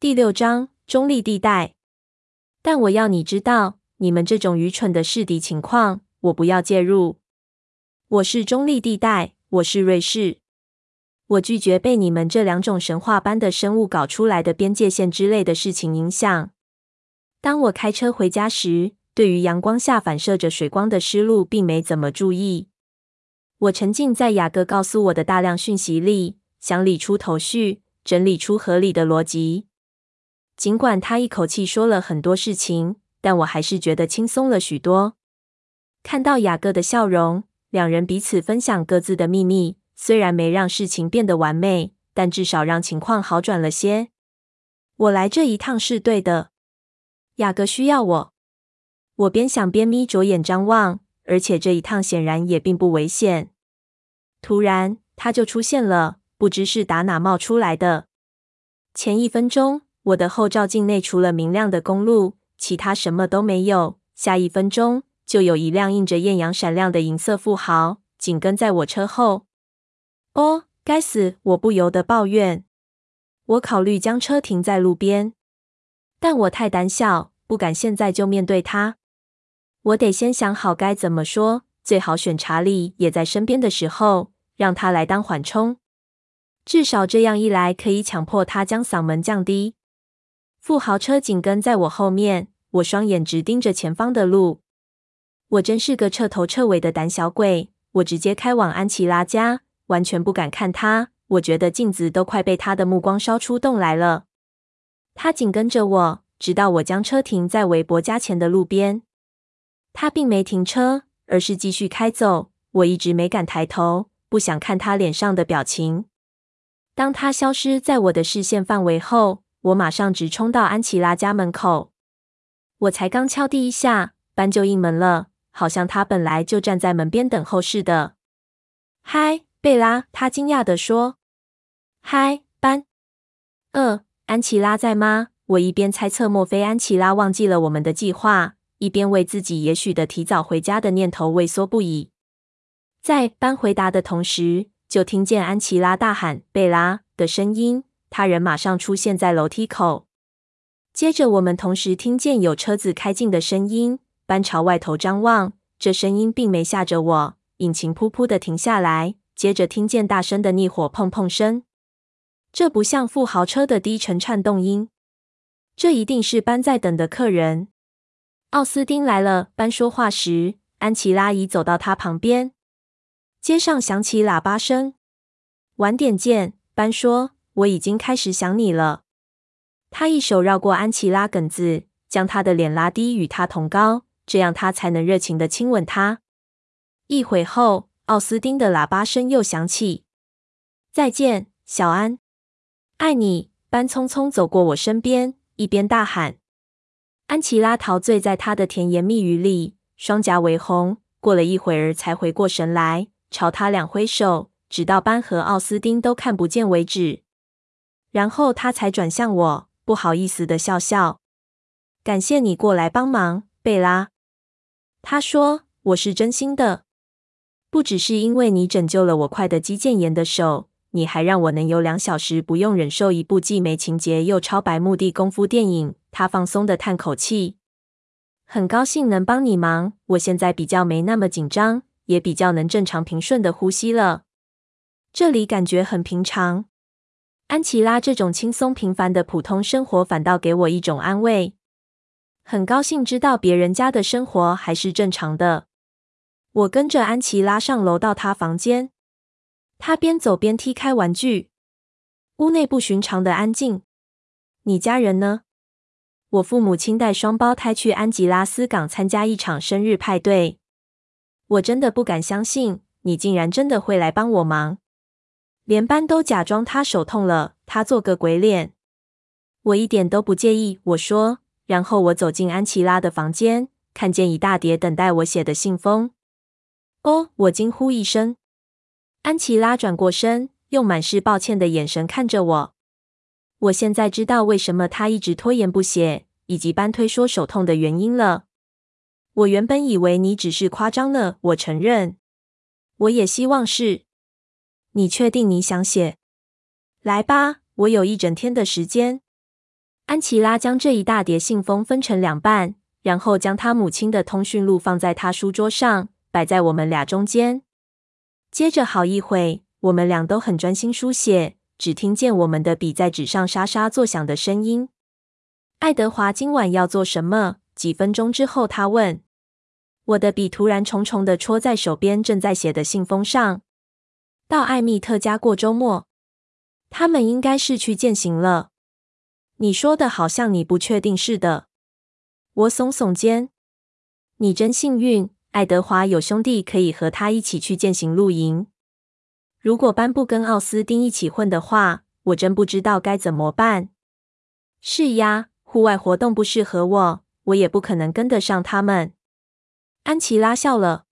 第六章，中立地带。但我要你知道，你们这种愚蠢的试敌情况，我不要介入。我是中立地带，我是瑞士。我拒绝被你们这两种神话般的生物搞出来的边界线之类的事情影响。当我开车回家时，对于阳光下反射着水光的湿路，并没怎么注意。我沉浸在雅各告诉我的大量讯息里，想理出头绪，整理出合理的逻辑。尽管他一口气说了很多事情，但我还是觉得轻松了许多。看到雅各的笑容，两人彼此分享各自的秘密，虽然没让事情变得完美，但至少让情况好转了些。我来这一趟是对的。雅各需要我。我边想边眯着眼张望，而且这一趟显然也并不危险。突然，他就出现了，不知是打哪冒出来的。前一分钟。我的后照镜内除了明亮的公路，其他什么都没有。下一分钟，就有一辆印着艳阳闪亮的银色富豪紧跟在我车后。哦，该死！我不由得抱怨。我考虑将车停在路边，但我太胆小，不敢现在就面对他。我得先想好该怎么说，最好选查理也在身边的时候，让他来当缓冲。至少这样一来，可以强迫他将嗓门降低。富豪车紧跟在我后面，我双眼直盯着前方的路。我真是个彻头彻尾的胆小鬼。我直接开往安琪拉家，完全不敢看他。我觉得镜子都快被他的目光烧出洞来了。他紧跟着我，直到我将车停在韦伯家前的路边。他并没停车，而是继续开走。我一直没敢抬头，不想看他脸上的表情。当他消失在我的视线范围后，我马上直冲到安琪拉家门口，我才刚敲第一下，班就应门了，好像他本来就站在门边等候似的。嗨，贝拉，他惊讶地说。嗨，班。呃，安琪拉在吗？我一边猜测莫非安琪拉忘记了我们的计划，一边为自己也许的提早回家的念头畏缩不已。在班回答的同时，就听见安琪拉大喊“贝拉”的声音。他人马上出现在楼梯口，接着我们同时听见有车子开进的声音。班朝外头张望，这声音并没吓着我。引擎噗噗的停下来，接着听见大声的逆火砰砰声。这不像富豪车的低沉颤动音，这一定是班在等的客人。奥斯丁来了。班说话时，安琪拉已走到他旁边。街上响起喇叭声。晚点见，班说。我已经开始想你了。他一手绕过安琪拉梗子，将她的脸拉低与她同高，这样他才能热情地亲吻她。一会后，奥斯丁的喇叭声又响起。再见，小安，爱你。班匆匆走过我身边，一边大喊。安琪拉陶醉在他的甜言蜜语里，双颊微红。过了一会儿，才回过神来，朝他俩挥手，直到班和奥斯丁都看不见为止。然后他才转向我，不好意思的笑笑。感谢你过来帮忙，贝拉。他说：“我是真心的，不只是因为你拯救了我快得肌腱炎的手，你还让我能有两小时不用忍受一部既没情节又超白目的功夫电影。”他放松的叹口气。很高兴能帮你忙，我现在比较没那么紧张，也比较能正常平顺的呼吸了。这里感觉很平常。安琪拉这种轻松平凡的普通生活，反倒给我一种安慰。很高兴知道别人家的生活还是正常的。我跟着安琪拉上楼到她房间，她边走边踢开玩具。屋内不寻常的安静。你家人呢？我父母亲带双胞胎去安吉拉斯港参加一场生日派对。我真的不敢相信，你竟然真的会来帮我忙。连班都假装他手痛了，他做个鬼脸。我一点都不介意，我说。然后我走进安琪拉的房间，看见一大叠等待我写的信封。哦，我惊呼一声。安琪拉转过身，用满是抱歉的眼神看着我。我现在知道为什么他一直拖延不写，以及班推说手痛的原因了。我原本以为你只是夸张了，我承认。我也希望是。你确定你想写？来吧，我有一整天的时间。安琪拉将这一大叠信封分成两半，然后将她母亲的通讯录放在她书桌上，摆在我们俩中间。接着好一会，我们俩都很专心书写，只听见我们的笔在纸上沙沙作响的声音。爱德华今晚要做什么？几分钟之后，他问。我的笔突然重重的戳在手边正在写的信封上。到艾蜜特家过周末，他们应该是去践行了。你说的好像你不确定似的。我耸耸肩。你真幸运，爱德华有兄弟可以和他一起去践行露营。如果班布跟奥斯丁一起混的话，我真不知道该怎么办。是呀，户外活动不适合我，我也不可能跟得上他们。安琪拉笑了。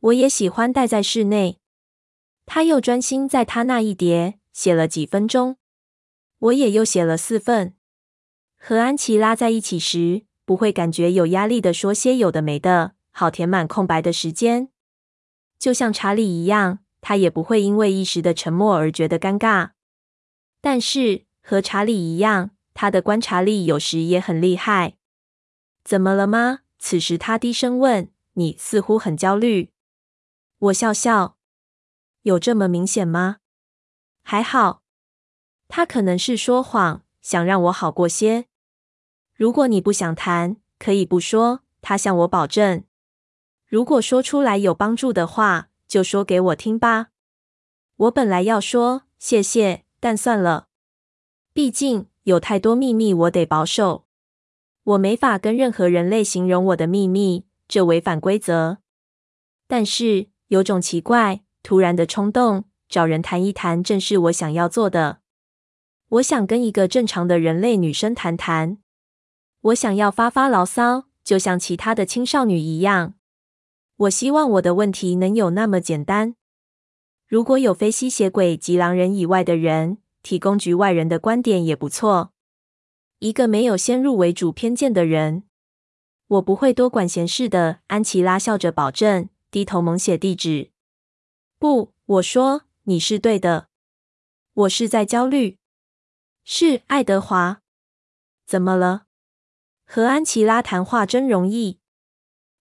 我也喜欢待在室内。他又专心在他那一叠写了几分钟。我也又写了四份。和安琪拉在一起时，不会感觉有压力的说些有的没的，好填满空白的时间。就像查理一样，他也不会因为一时的沉默而觉得尴尬。但是和查理一样，他的观察力有时也很厉害。怎么了吗？此时，他低声问：“你似乎很焦虑。”我笑笑：“有这么明显吗？”还好。他可能是说谎，想让我好过些。如果你不想谈，可以不说。他向我保证：“如果说出来有帮助的话，就说给我听吧。”我本来要说谢谢，但算了，毕竟有太多秘密，我得保守。我没法跟任何人类形容我的秘密，这违反规则。但是有种奇怪、突然的冲动，找人谈一谈，正是我想要做的。我想跟一个正常的人类女生谈谈。我想要发发牢骚，就像其他的青少女一样。我希望我的问题能有那么简单。如果有非吸血鬼及狼人以外的人，提供局外人的观点也不错。一个没有先入为主偏见的人，我不会多管闲事的。安琪拉笑着保证，低头猛写地址。不，我说你是对的，我是在焦虑。是爱德华，怎么了？和安琪拉谈话真容易。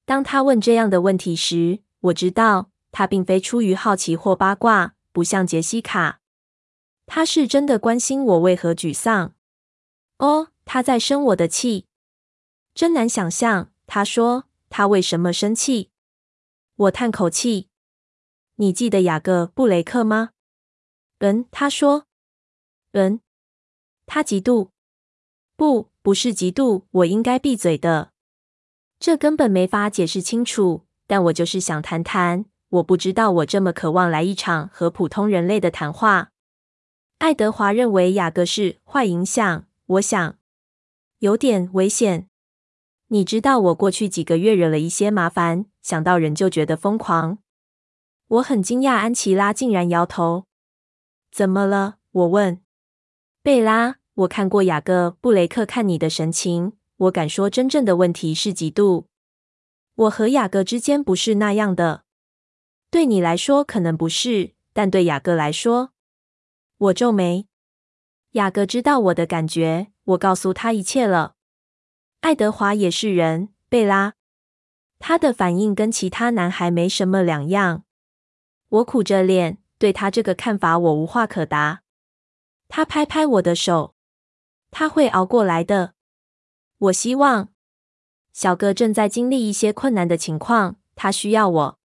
当他问这样的问题时，我知道他并非出于好奇或八卦，不像杰西卡，他是真的关心我为何沮丧。哦，他在生我的气，真难想象。他说他为什么生气？我叹口气。你记得雅各布雷克吗？嗯，他说，嗯，他嫉妒。不，不是嫉妒。我应该闭嘴的。这根本没法解释清楚。但我就是想谈谈。我不知道我这么渴望来一场和普通人类的谈话。爱德华认为雅各是坏影响。我想有点危险。你知道我过去几个月惹了一些麻烦，想到人就觉得疯狂。我很惊讶，安琪拉竟然摇头。怎么了？我问。贝拉，我看过雅各布雷克看你的神情，我敢说真正的问题是嫉妒。我和雅各之间不是那样的。对你来说可能不是，但对雅各来说，我皱眉。雅各知道我的感觉，我告诉他一切了。爱德华也是人，贝拉，他的反应跟其他男孩没什么两样。我苦着脸，对他这个看法我无话可答。他拍拍我的手，他会熬过来的。我希望。小哥正在经历一些困难的情况，他需要我。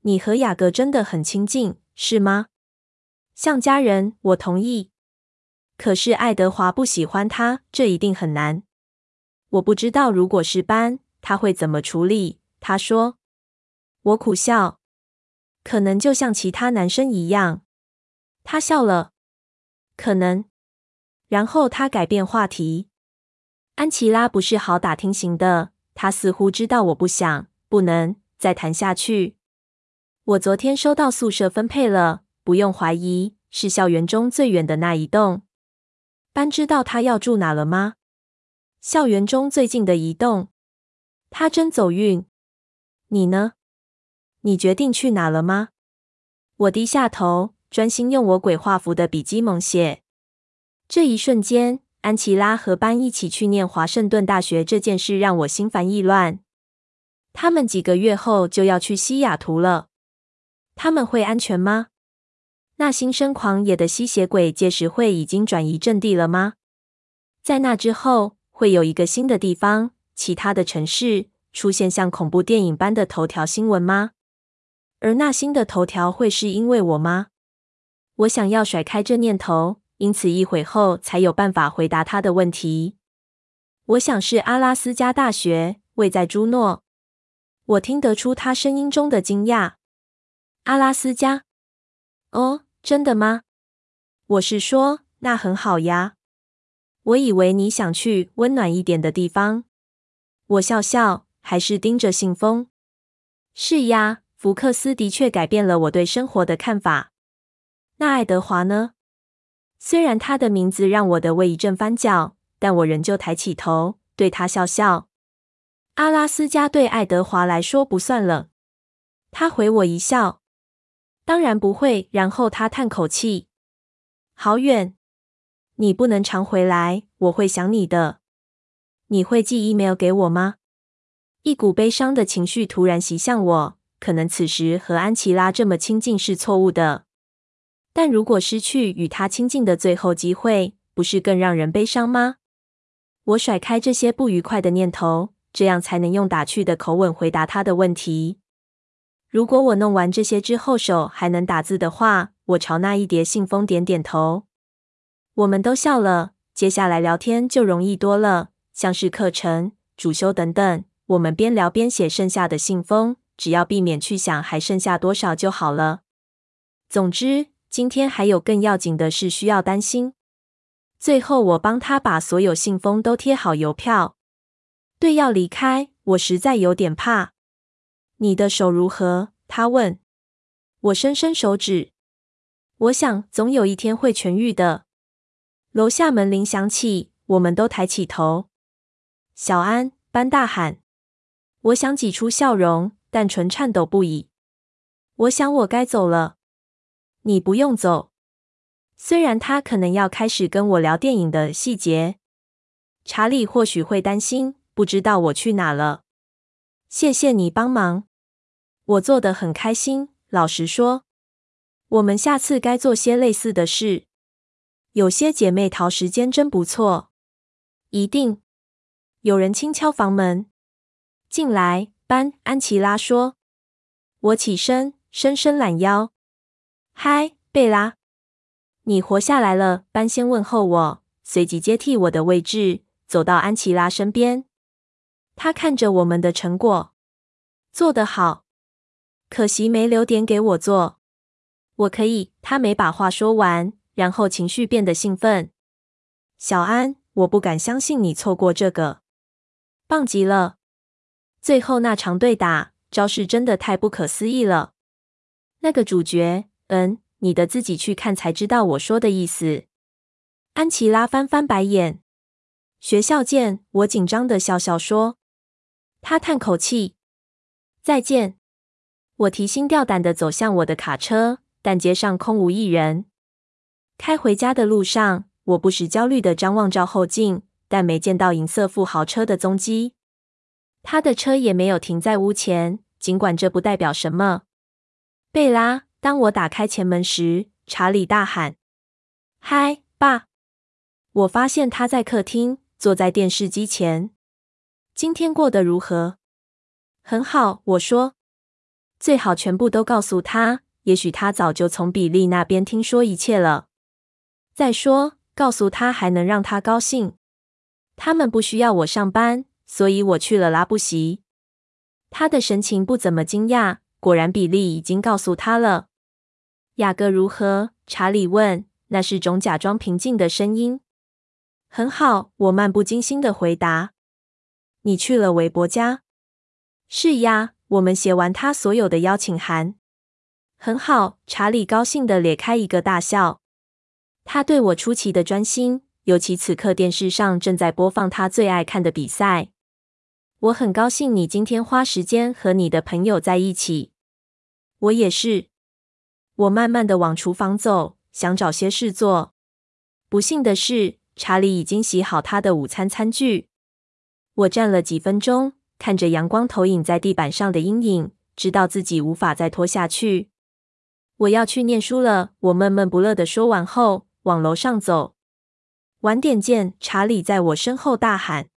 你和雅各真的很亲近，是吗？像家人，我同意。可是爱德华不喜欢他，这一定很难。我不知道如果是班，他会怎么处理。他说。我苦笑。可能就像其他男生一样。他笑了。可能。然后他改变话题。安琪拉不是好打听型的，他似乎知道我不想、不能再谈下去。我昨天收到宿舍分配了，不用怀疑，是校园中最远的那一栋。班知道他要住哪了吗？校园中最近的一栋。他真走运。你呢？你决定去哪了吗？我低下头，专心用我鬼画符的笔记猛写。这一瞬间，安琪拉和班一起去念华盛顿大学这件事让我心烦意乱。他们几个月后就要去西雅图了，他们会安全吗？那心生狂野的吸血鬼届时会已经转移阵地了吗？在那之后，会有一个新的地方，其他的城市出现像恐怖电影般的头条新闻吗？而那新的头条会是因为我吗？我想要甩开这念头，因此一会后才有办法回答他的问题。我想是阿拉斯加大学，位在朱诺。我听得出他声音中的惊讶。阿拉斯加？哦，真的吗？我是说，那很好呀。我以为你想去温暖一点的地方。我笑笑，还是盯着信封。是呀，福克斯的确改变了我对生活的看法。那爱德华呢？虽然他的名字让我的胃一阵翻搅，但我仍旧抬起头，对他笑笑。阿拉斯加对爱德华来说不算冷。他回我一笑。当然不会。然后他叹口气。好远。你不能常回来，我会想你的。你会寄 email 给我吗？一股悲伤的情绪突然袭向我。可能此时和安琪拉这么亲近是错误的，但如果失去与她亲近的最后机会，不是更让人悲伤吗？我甩开这些不愉快的念头，这样才能用打趣的口吻回答他的问题。如果我弄完这些之后手还能打字的话，我朝那一叠信封点点头。我们都笑了，接下来聊天就容易多了，像是课程、主修等等。我们边聊边写剩下的信封，只要避免去想还剩下多少就好了。总之，今天还有更要紧的事需要担心。最后，我帮他把所有信封都贴好邮票。对，要离开，我实在有点怕。你的手如何？他问。我伸伸手指。我想，总有一天会痊愈的。楼下门铃响起，我们都抬起头。小安，班大喊。我想挤出笑容，但唇颤抖不已。我想我该走了。你不用走。虽然他可能要开始跟我聊电影的细节，查理或许会担心，不知道我去哪了。谢谢你帮忙，我做得很开心。老实说，我们下次该做些类似的事。有些姐妹淘时间真不错，一定。有人轻敲房门，进来。班，安琪拉说。我起身，伸伸懒腰。嗨，贝拉，你活下来了。班先问候我，随即接替我的位置，走到安琪拉身边。他看着我们的成果，做得好，可惜没留点给我做。我可以。他没把话说完。然后情绪变得兴奋。小安，我不敢相信你错过这个，棒极了！最后那场对打招式真的太不可思议了。那个主角，嗯，你的自己去看才知道我说的意思。安琪拉翻翻白眼。学校见，我紧张的笑笑说。他叹口气，再见。我提心吊胆的走向我的卡车，但街上空无一人。开回家的路上，我不时焦虑的张望照后镜，但没见到银色富豪车的踪迹。他的车也没有停在屋前，尽管这不代表什么。贝拉，当我打开前门时，查理大喊：“嗨，爸！”我发现他在客厅，坐在电视机前。今天过得如何？很好，我说。最好全部都告诉他，也许他早就从比利那边听说一切了。再说，告诉他还能让他高兴。他们不需要我上班，所以我去了拉布席。他的神情不怎么惊讶。果然，比利已经告诉他了。雅各如何？查理问。那是种假装平静的声音。很好，我漫不经心的回答。你去了韦伯家？是呀，我们写完他所有的邀请函。很好，查理高兴的咧开一个大笑。他对我出奇的专心，尤其此刻电视上正在播放他最爱看的比赛。我很高兴你今天花时间和你的朋友在一起。我也是。我慢慢的往厨房走，想找些事做。不幸的是，查理已经洗好他的午餐餐具。我站了几分钟，看着阳光投影在地板上的阴影，知道自己无法再拖下去。我要去念书了，我闷闷不乐地说完后，往楼上走。晚点见，查理在我身后大喊。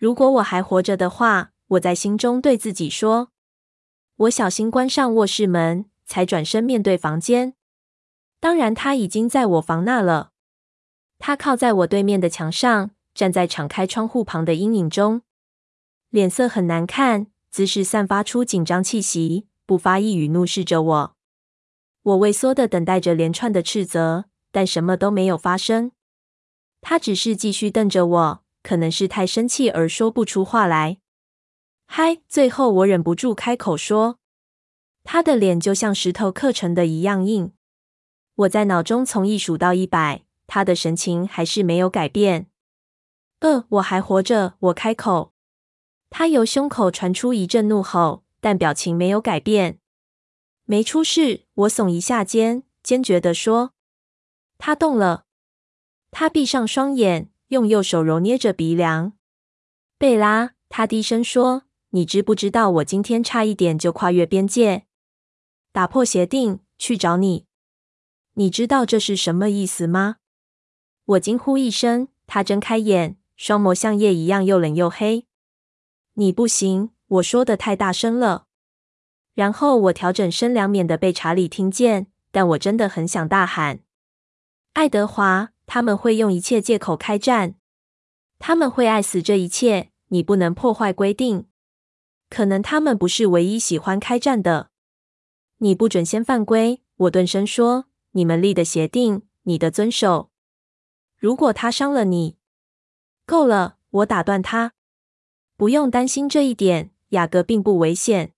如果我还活着的话，我在心中对自己说。我小心关上卧室门，才转身面对房间。当然，他已经在我房那了。他靠在我对面的墙上，站在敞开窗户旁的阴影中，脸色很难看，姿势散发出紧张气息，不发一语，怒视着我。我畏缩地等待着连串的斥责，但什么都没有发生。他只是继续瞪着我，可能是太生气而说不出话来。嗨，最后我忍不住开口说：“他的脸就像石头刻成的一样硬。”我在脑中从一数到一百，他的神情还是没有改变。呃，我还活着，我开口。他由胸口传出一阵怒吼，但表情没有改变。没出事，我耸一下肩，坚决地说。他动了。他闭上双眼，用右手揉捏着鼻梁。贝拉，他低声说：“你知不知道我今天差一点就跨越边界，打破协定，去找你？你知道这是什么意思吗？”我惊呼一声。他睁开眼，双眸像夜一样又冷又黑。你不行，我说的太大声了。然后我调整声量，免得被查理听见。但我真的很想大喊：“爱德华！”他们会用一切借口开战，他们会爱死这一切。你不能破坏规定。可能他们不是唯一喜欢开战的。你不准先犯规。我顿声说：“你们立的协定，你的遵守。如果他伤了你，够了。”我打断他：“不用担心这一点，雅各并不危险。”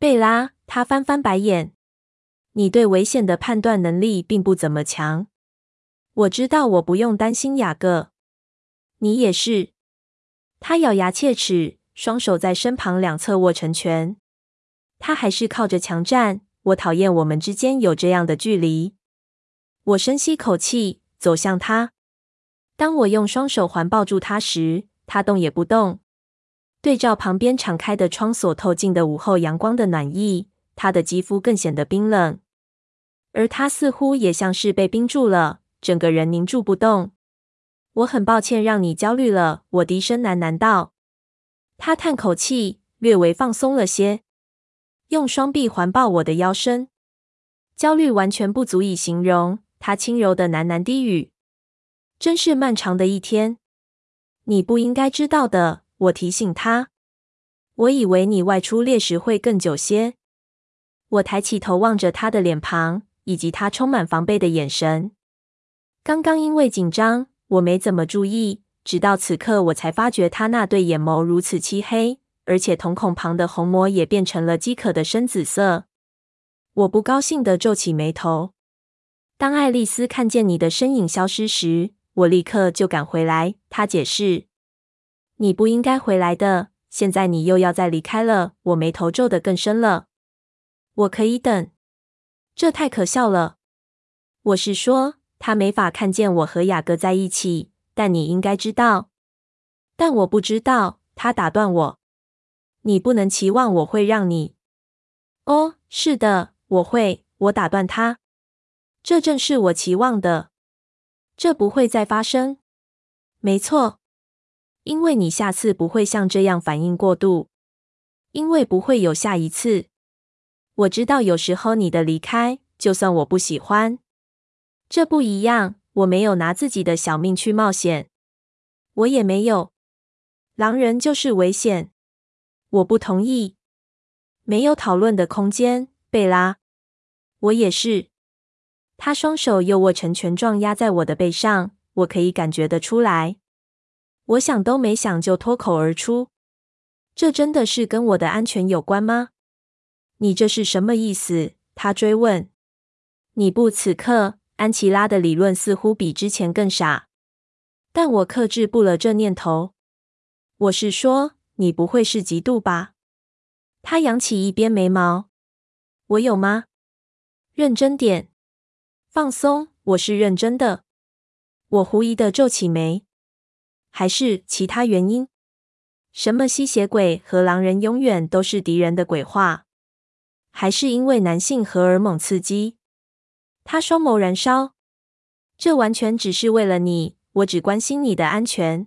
贝拉，他翻翻白眼：“你对危险的判断能力并不怎么强。”我知道我不用担心雅各，你也是。他咬牙切齿，双手在身旁两侧握成拳。他还是靠着墙站。我讨厌我们之间有这样的距离。我深吸口气，走向他。当我用双手环抱住他时，他动也不动。对照旁边敞开的窗所透进的午后阳光的暖意，他的肌肤更显得冰冷，而他似乎也像是被冰住了。整个人凝住不动。我很抱歉让你焦虑了，我低声喃喃道。他叹口气，略微放松了些，用双臂环抱我的腰身。焦虑完全不足以形容。他轻柔的喃喃低语：“真是漫长的一天。”你不应该知道的，我提醒他。我以为你外出猎食会更久些。我抬起头望着他的脸庞，以及他充满防备的眼神。刚刚因为紧张，我没怎么注意，直到此刻我才发觉他那对眼眸如此漆黑，而且瞳孔旁的虹膜也变成了饥渴的深紫色。我不高兴地皱起眉头。当爱丽丝看见你的身影消失时，我立刻就赶回来。她解释：“你不应该回来的，现在你又要再离开了。”我眉头皱得更深了。我可以等，这太可笑了。我是说。他没法看见我和雅各在一起，但你应该知道。但我不知道。他打断我：“你不能期望我会让你。”哦，是的，我会。我打断他：“这正是我期望的。这不会再发生。”没错，因为你下次不会像这样反应过度，因为不会有下一次。我知道有时候你的离开，就算我不喜欢。这不一样，我没有拿自己的小命去冒险，我也没有。狼人就是危险，我不同意。没有讨论的空间，贝拉。我也是。他双手又握成拳状压在我的背上，我可以感觉得出来。我想都没想就脱口而出：“这真的是跟我的安全有关吗？”你这是什么意思？他追问。你不此刻。安琪拉的理论似乎比之前更傻，但我克制不了这念头。我是说，你不会是嫉妒吧？他扬起一边眉毛。我有吗？认真点，放松。我是认真的。我狐疑的皱起眉。还是其他原因？什么吸血鬼和狼人永远都是敌人的鬼话？还是因为男性荷尔蒙刺激？他双眸燃烧。这完全只是为了你，我只关心你的安全。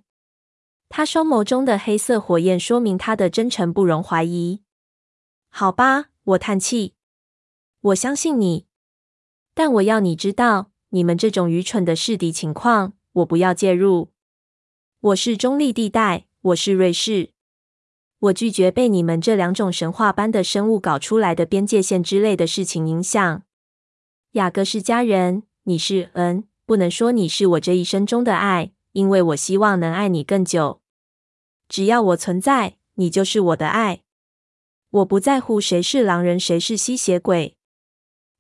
他双眸中的黑色火焰说明他的真诚不容怀疑。好吧，我叹气。我相信你，但我要你知道，你们这种愚蠢的试敌情况，我不要介入。我是中立地带，我是瑞士。我拒绝被你们这两种神话般的生物搞出来的边界线之类的事情影响。雅各是家人，你是恩，不能说你是我这一生中的爱，因为我希望能爱你更久。只要我存在，你就是我的爱。我不在乎谁是狼人，谁是吸血鬼。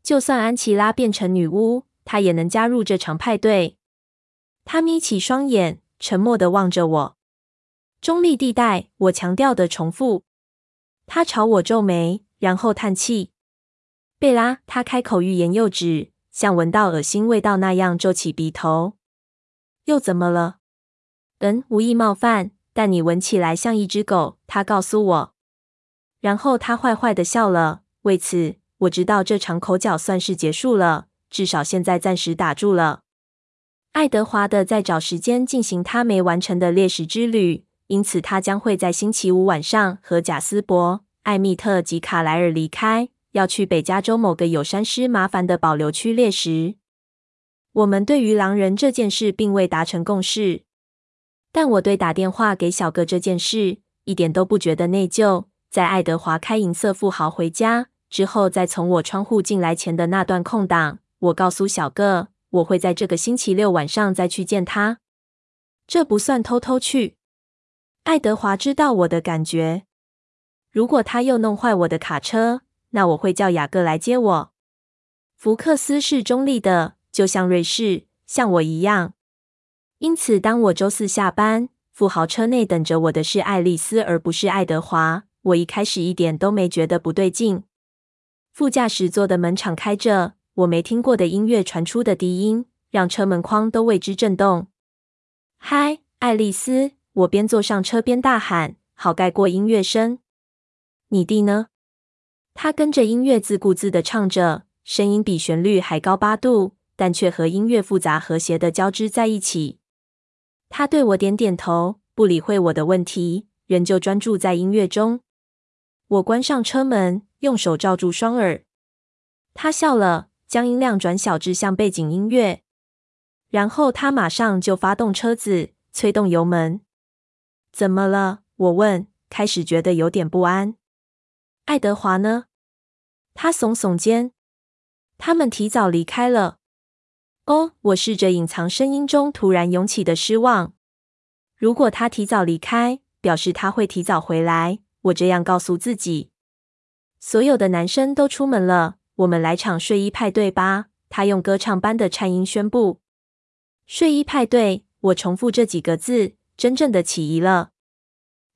就算安琪拉变成女巫，她也能加入这场派对。她眯起双眼。沉默地望着我，中立地带。我强调的重复。他朝我皱眉，然后叹气。贝拉，他开口欲言又止，像闻到恶心味道那样皱起鼻头。又怎么了？嗯，无意冒犯，但你闻起来像一只狗。他告诉我。然后他坏坏的笑了。为此，我知道这场口角算是结束了，至少现在暂时打住了。爱德华的在找时间进行他没完成的猎食之旅，因此他将会在星期五晚上和贾斯伯、艾米特及卡莱尔离开，要去北加州某个有山狮麻烦的保留区猎食。我们对于狼人这件事并未达成共识，但我对打电话给小哥这件事一点都不觉得内疚。在爱德华开银色富豪回家之后，在从我窗户进来前的那段空档，我告诉小哥。我会在这个星期六晚上再去见他，这不算偷偷去。爱德华知道我的感觉。如果他又弄坏我的卡车，那我会叫雅各来接我。福克斯是中立的，就像瑞士，像我一样。因此，当我周四下班，富豪车内等着我的是爱丽丝，而不是爱德华。我一开始一点都没觉得不对劲。副驾驶座的门敞开着。我没听过的音乐传出的低音，让车门框都为之震动。嗨，爱丽丝！我边坐上车边大喊，好盖过音乐声。你弟呢？他跟着音乐自顾自地唱着，声音比旋律还高八度，但却和音乐复杂和谐地交织在一起。他对我点点头，不理会我的问题，仍旧专注在音乐中。我关上车门，用手罩住双耳。他笑了。将音量转小至像背景音乐，然后他马上就发动车子，催动油门。怎么了？我问，开始觉得有点不安。爱德华呢？他耸耸肩。他们提早离开了。哦，我试着隐藏声音中突然涌起的失望。如果他提早离开，表示他会提早回来。我这样告诉自己。所有的男生都出门了。我们来场睡衣派对吧！他用歌唱般的颤音宣布。睡衣派对，我重复这几个字，真正的起疑了。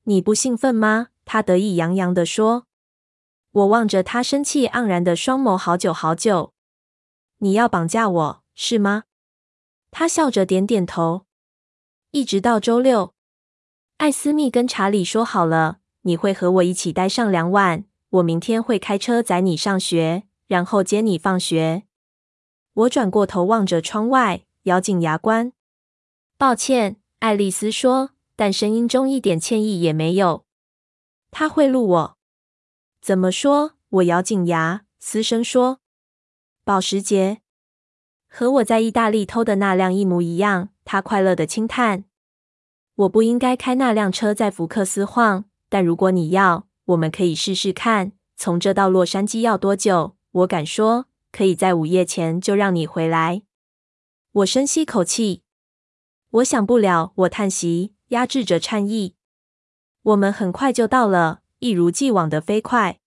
你不兴奋吗？他得意洋洋地说。我望着他生气盎然的双眸好久好久。你要绑架我，是吗？他笑着点点头。一直到周六，艾斯密跟查理说好了，你会和我一起待上两晚。我明天会开车载你上学。然后接你放学。我转过头望着窗外，咬紧牙关。抱歉，爱丽丝说，但声音中一点歉意也没有。他贿赂我？怎么说？我咬紧牙，嘶声说：“保时捷，和我在意大利偷的那辆一模一样。”他快乐的轻叹。我不应该开那辆车在福克斯晃，但如果你要，我们可以试试看。从这到洛杉矶要多久？我敢说，可以在午夜前就让你回来。我深吸口气。我想不了，我叹息，压制着颤意。我们很快就到了，一如既往的飞快。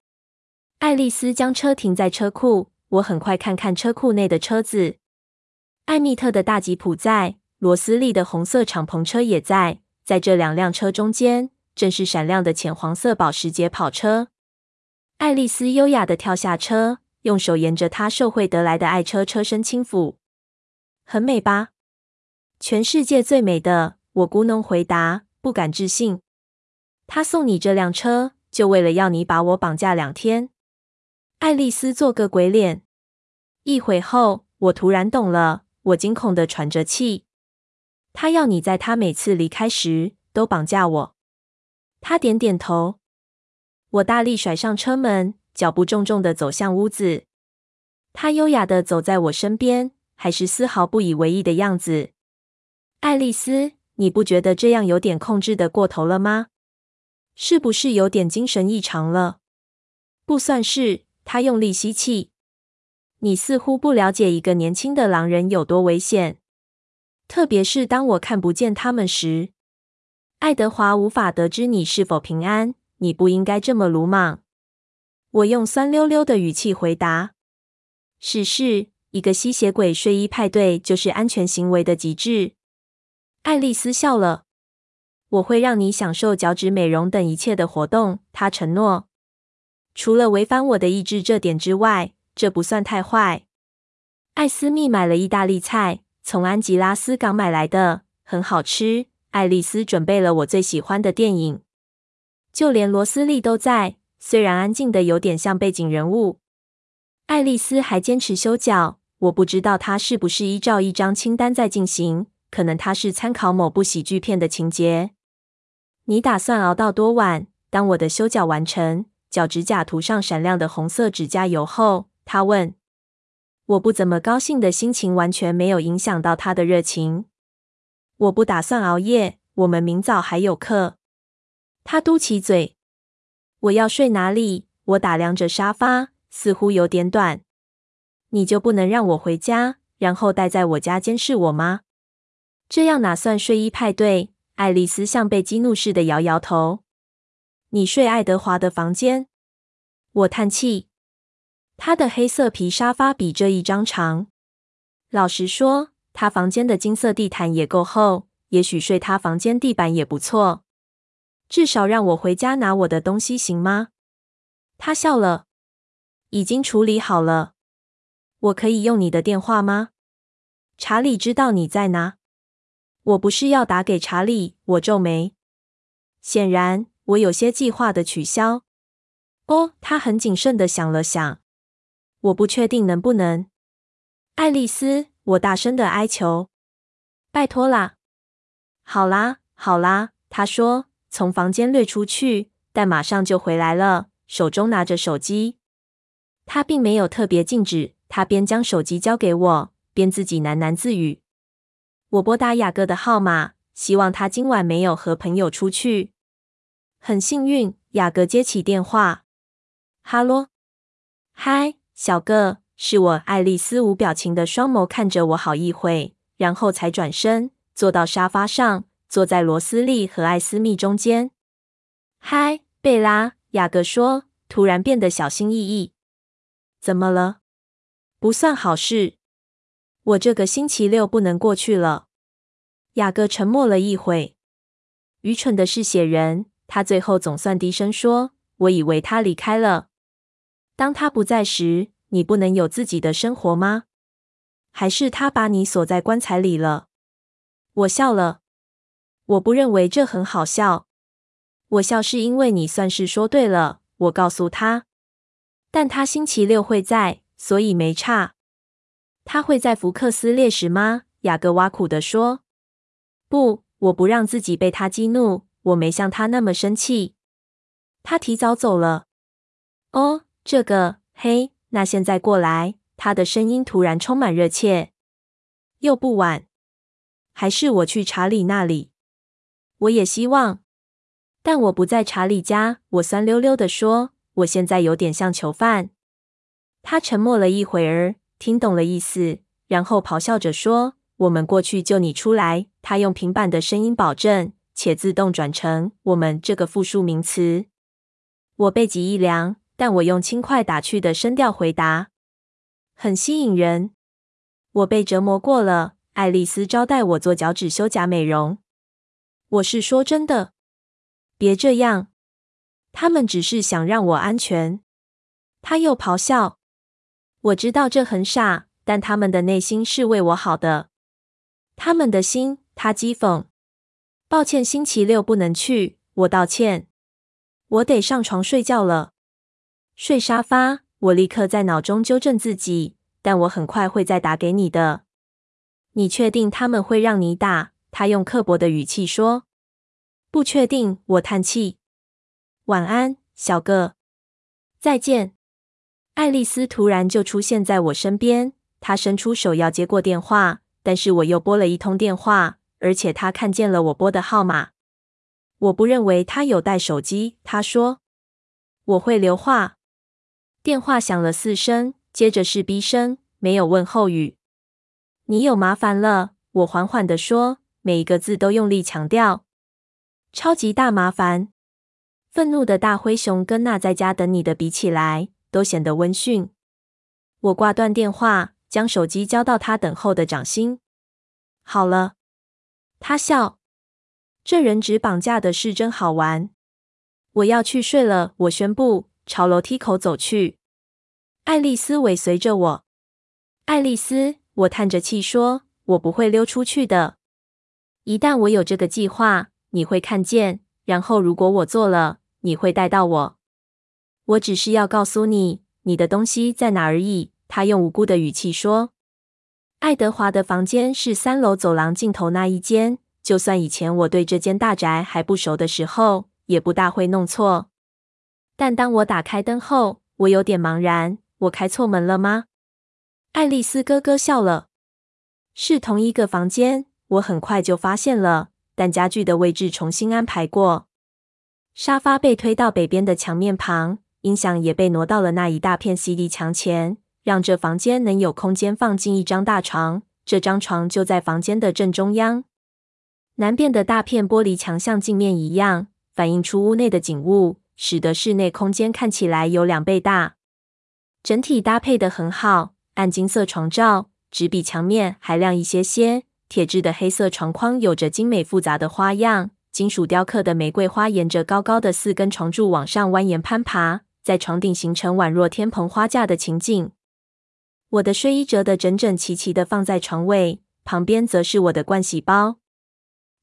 爱丽丝将车停在车库，我很快看看车库内的车子。艾蜜特的大吉普在，罗斯利的红色敞篷车也在，在这两辆车中间，正是闪亮的浅黄色保时捷跑车。爱丽丝优雅的跳下车。用手沿着她受贿得来的爱车车身轻抚，很美吧？全世界最美的，我咕哝回答，不敢置信。他送你这辆车，就为了要你把我绑架两天？爱丽丝做个鬼脸。一会后，我突然懂了，我惊恐的喘着气。他要你在他每次离开时都绑架我。他点点头。我大力甩上车门，脚步重重的走向屋子。他优雅的走在我身边，还是丝毫不以为意的样子。爱丽丝，你不觉得这样有点控制的过头了吗？是不是有点精神异常了？不算是。他用力吸气。你似乎不了解一个年轻的狼人有多危险，特别是当我看不见他们时。爱德华无法得知你是否平安。你不应该这么鲁莽。我用酸溜溜的语气回答。是是，一个吸血鬼睡衣派对就是安全行为的极致。爱丽丝笑了。我会让你享受脚趾美容等一切的活动，他承诺。除了违反我的意志这点之外，这不算太坏。艾斯密买了意大利菜，从安吉拉斯港买来的，很好吃。爱丽丝准备了我最喜欢的电影，就连罗斯利都在，虽然安静的有点像背景人物。爱丽丝还坚持修脚，我不知道她是不是依照一张清单在进行，可能她是参考某部喜剧片的情节。你打算熬到多晚？当我的修脚完成，脚趾甲涂上闪亮的红色指甲油后，他问。我不怎么高兴的心情完全没有影响到他的热情。我不打算熬夜，我们明早还有课。他嘟起嘴。我要睡哪里？我打量着沙发，似乎有点短。你就不能让我回家，然后待在我家监视我吗？这样哪算睡衣派对？爱丽丝像被激怒似的摇摇头。你睡爱德华的房间？我叹气。他的黑色皮沙发比这一张长。老实说，他房间的金色地毯也够厚，也许睡他房间地板也不错。至少让我回家拿我的东西行吗？他笑了。已经处理好了。我可以用你的电话吗？查理知道你在哪？我不是要打给查理。我皱眉。显然，我有些计划的取消。哦，他很谨慎的想了想。我不确定能不能。爱丽丝，我大声的哀求。拜托啦！好啦，好啦，他说，从房间掠出去，但马上就回来了，手中拿着手机。他并没有特别禁止，他边将手机交给我，边自己喃喃自语。我拨打雅各的号码，希望他今晚没有和朋友出去。很幸运，雅各接起电话。哈喽，嗨，小个，是我。爱丽丝无表情的双眸看着我好一会，然后才转身坐到沙发上，坐在罗斯利和艾斯密中间。嗨，贝拉，雅各说，突然变得小心翼翼。怎么了？不算好事。我这个星期六不能过去了。雅各沉默了一会。愚蠢的是写人。他最后总算低声说：“我以为他离开了。当他不在时，你不能有自己的生活吗？还是他把你锁在棺材里了？”我笑了。我不认为这很好笑。我笑是因为你算是说对了。我告诉他。但他星期六会在，所以没差。他会在福克斯猎食吗？雅各挖苦地说：“不，我不让自己被他激怒。”我没像他那么生气。他提早走了。哦，这个，嘿，那现在过来。他的声音突然充满热切。又不晚，还是我去查理那里？我也希望，但我不在查理家。我酸溜溜地说：“我现在有点像囚犯。”他沉默了一会儿，听懂了意思，然后咆哮着说：“我们过去救你出来。”他用平板的声音保证。且自动转成“我们”这个复数名词。我背脊一凉，但我用轻快打趣的声调回答：“很吸引人。”我被折磨过了。爱丽丝招待我做脚趾修甲美容。我是说真的。别这样，他们只是想让我安全。他又咆哮。我知道这很傻，但他们的内心是为我好的。他们的心，他讥讽。抱歉，星期六不能去。我道歉。我得上床睡觉了。睡沙发。我立刻在脑中纠正自己，但我很快会再打给你的。你确定他们会让你打？他用刻薄的语气说。不确定。我叹气。晚安，小个。再见。爱丽丝突然就出现在我身边，她伸出手要接过电话，但是我又拨了一通电话，而且她看见了我拨的号码。我不认为她有带手机，她说。我会留话。电话响了四声，接着是哔声，没有问候语。你有麻烦了，我缓缓地说，每一个字都用力强调。超级大麻烦。愤怒的大灰熊跟那在家等你的比起来，都显得温驯。我挂断电话，将手机交到他等候的掌心。好了，他笑。这人质绑架的事真好玩。我要去睡了，我宣布，朝楼梯口走去。爱丽丝尾随着我。爱丽丝，我叹着气说：“我不会溜出去的。一旦我有这个计划，你会看见。然后，如果我做了，你会带到我。”我只是要告诉你，你的东西在哪而已。他用无辜的语气说：“爱德华的房间是三楼走廊尽头那一间。就算以前我对这间大宅还不熟的时候，也不大会弄错。但当我打开灯后，我有点茫然。我开错门了吗？”爱丽丝咯咯笑了。是同一个房间，我很快就发现了。但家具的位置重新安排过，沙发被推到北边的墙面旁。音响也被挪到了那一大片 CD 墙前，让这房间能有空间放进一张大床。这张床就在房间的正中央。南边的大片玻璃墙像镜面一样，反映出屋内的景物，使得室内空间看起来有两倍大。整体搭配得很好，暗金色床罩只比墙面还亮一些些。铁质的黑色床框有着精美复杂的花样，金属雕刻的玫瑰花沿着高高的四根床柱往上蜿蜒攀爬。在床顶形成宛若天棚花架的情景。我的睡衣折得整整齐齐的放在床位，旁边则是我的盥洗包。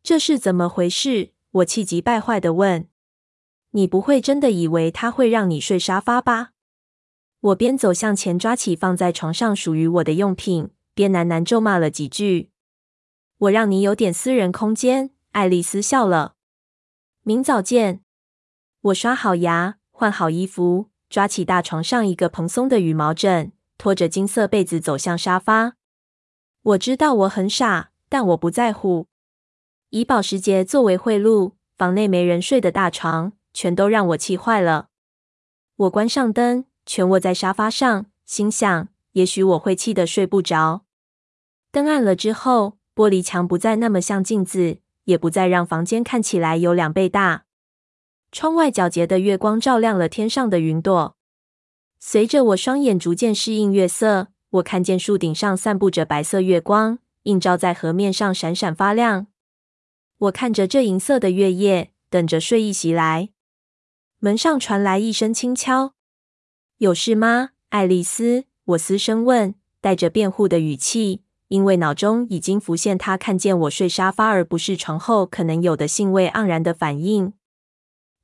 这是怎么回事？我气急败坏的问。你不会真的以为他会让你睡沙发吧？我边走向前抓起放在床上属于我的用品，边喃喃咒骂了几句。我让你有点私人空间。爱丽丝笑了。明早见。我刷好牙。换好衣服，抓起大床上一个蓬松的羽毛枕，拖着金色被子走向沙发。我知道我很傻，但我不在乎。以保时捷作为贿赂，房内没人睡的大床，全都让我气坏了。我关上灯，蜷卧在沙发上，心想：也许我会气得睡不着。灯暗了之后，玻璃墙不再那么像镜子，也不再让房间看起来有两倍大。窗外皎洁的月光照亮了天上的云朵。随着我双眼逐渐适应月色，我看见树顶上散布着白色月光，映照在河面上闪闪发亮。我看着这银色的月夜，等着睡意袭来。门上传来一声轻敲。有事吗，爱丽丝？我嘶声问，带着辩护的语气，因为脑中已经浮现她看见我睡沙发而不是床后可能有的兴味盎然的反应。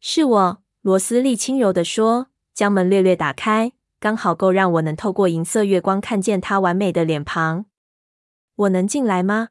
是我，罗斯利轻柔地说，将门略略打开，刚好够让我能透过银色月光看见他完美的脸庞。我能进来吗？